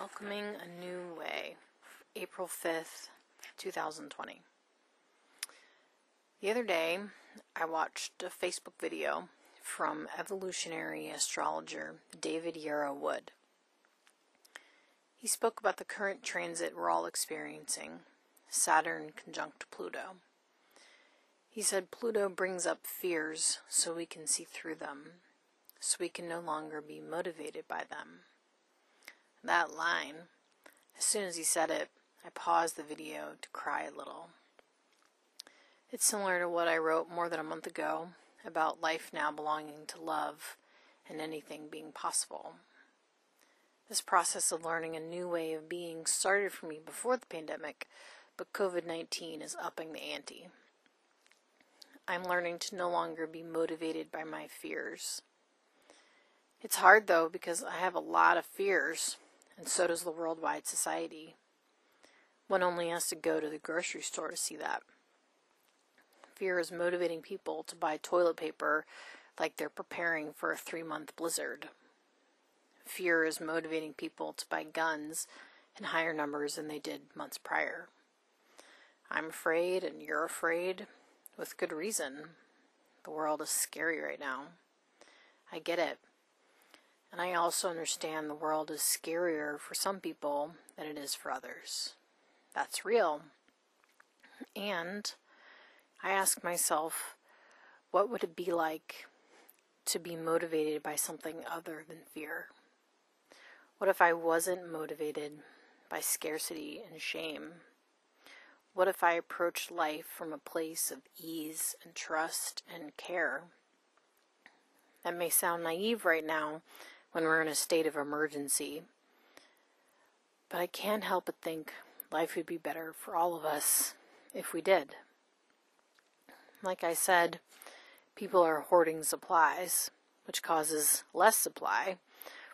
Welcoming a New Way, April 5th, 2020. The other day, I watched a Facebook video from evolutionary astrologer David Yarrow Wood. He spoke about the current transit we're all experiencing Saturn conjunct Pluto. He said Pluto brings up fears so we can see through them, so we can no longer be motivated by them. That line, as soon as he said it, I paused the video to cry a little. It's similar to what I wrote more than a month ago about life now belonging to love and anything being possible. This process of learning a new way of being started for me before the pandemic, but COVID 19 is upping the ante. I'm learning to no longer be motivated by my fears. It's hard though because I have a lot of fears and so does the worldwide society. One only has to go to the grocery store to see that. Fear is motivating people to buy toilet paper like they're preparing for a three month blizzard. Fear is motivating people to buy guns in higher numbers than they did months prior. I'm afraid, and you're afraid, with good reason. The world is scary right now. I get it. And I also understand the world is scarier for some people than it is for others. That's real. And I ask myself, what would it be like to be motivated by something other than fear? What if I wasn't motivated by scarcity and shame? What if I approached life from a place of ease and trust and care? That may sound naive right now, when we're in a state of emergency. But I can't help but think life would be better for all of us if we did. Like I said, people are hoarding supplies, which causes less supply,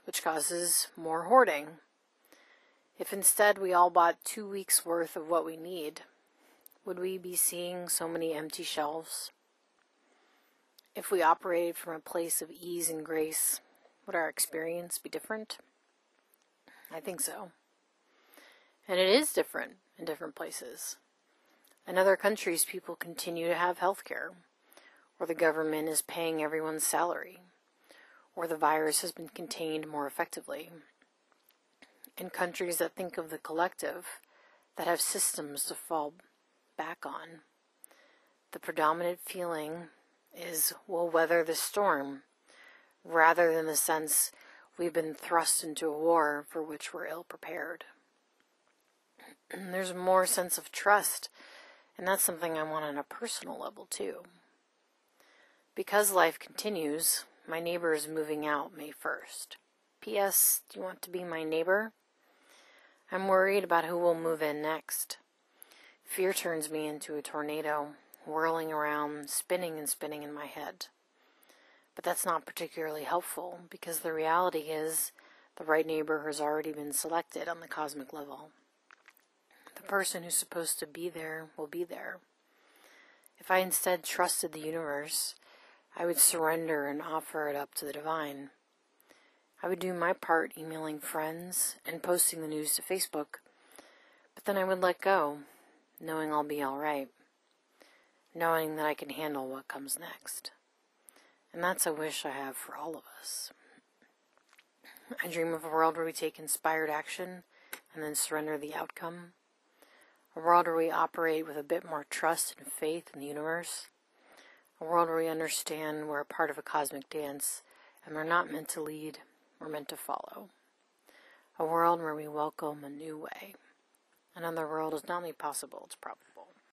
which causes more hoarding. If instead we all bought two weeks' worth of what we need, would we be seeing so many empty shelves? If we operated from a place of ease and grace, would our experience be different? I think so. And it is different in different places. In other countries, people continue to have health care, or the government is paying everyone's salary, or the virus has been contained more effectively. In countries that think of the collective, that have systems to fall back on, the predominant feeling is we'll weather the storm rather than the sense we've been thrust into a war for which we're ill prepared. There's more sense of trust, and that's something I want on a personal level too. Because life continues, my neighbor is moving out May 1st. P.S. Do you want to be my neighbor? I'm worried about who will move in next. Fear turns me into a tornado, whirling around, spinning and spinning in my head. But that's not particularly helpful because the reality is the right neighbor has already been selected on the cosmic level. The person who's supposed to be there will be there. If I instead trusted the universe, I would surrender and offer it up to the divine. I would do my part emailing friends and posting the news to Facebook, but then I would let go, knowing I'll be alright, knowing that I can handle what comes next. And that's a wish I have for all of us. I dream of a world where we take inspired action and then surrender the outcome. A world where we operate with a bit more trust and faith in the universe. A world where we understand we're a part of a cosmic dance and we're not meant to lead, we're meant to follow. A world where we welcome a new way. Another world is not only possible, it's probable.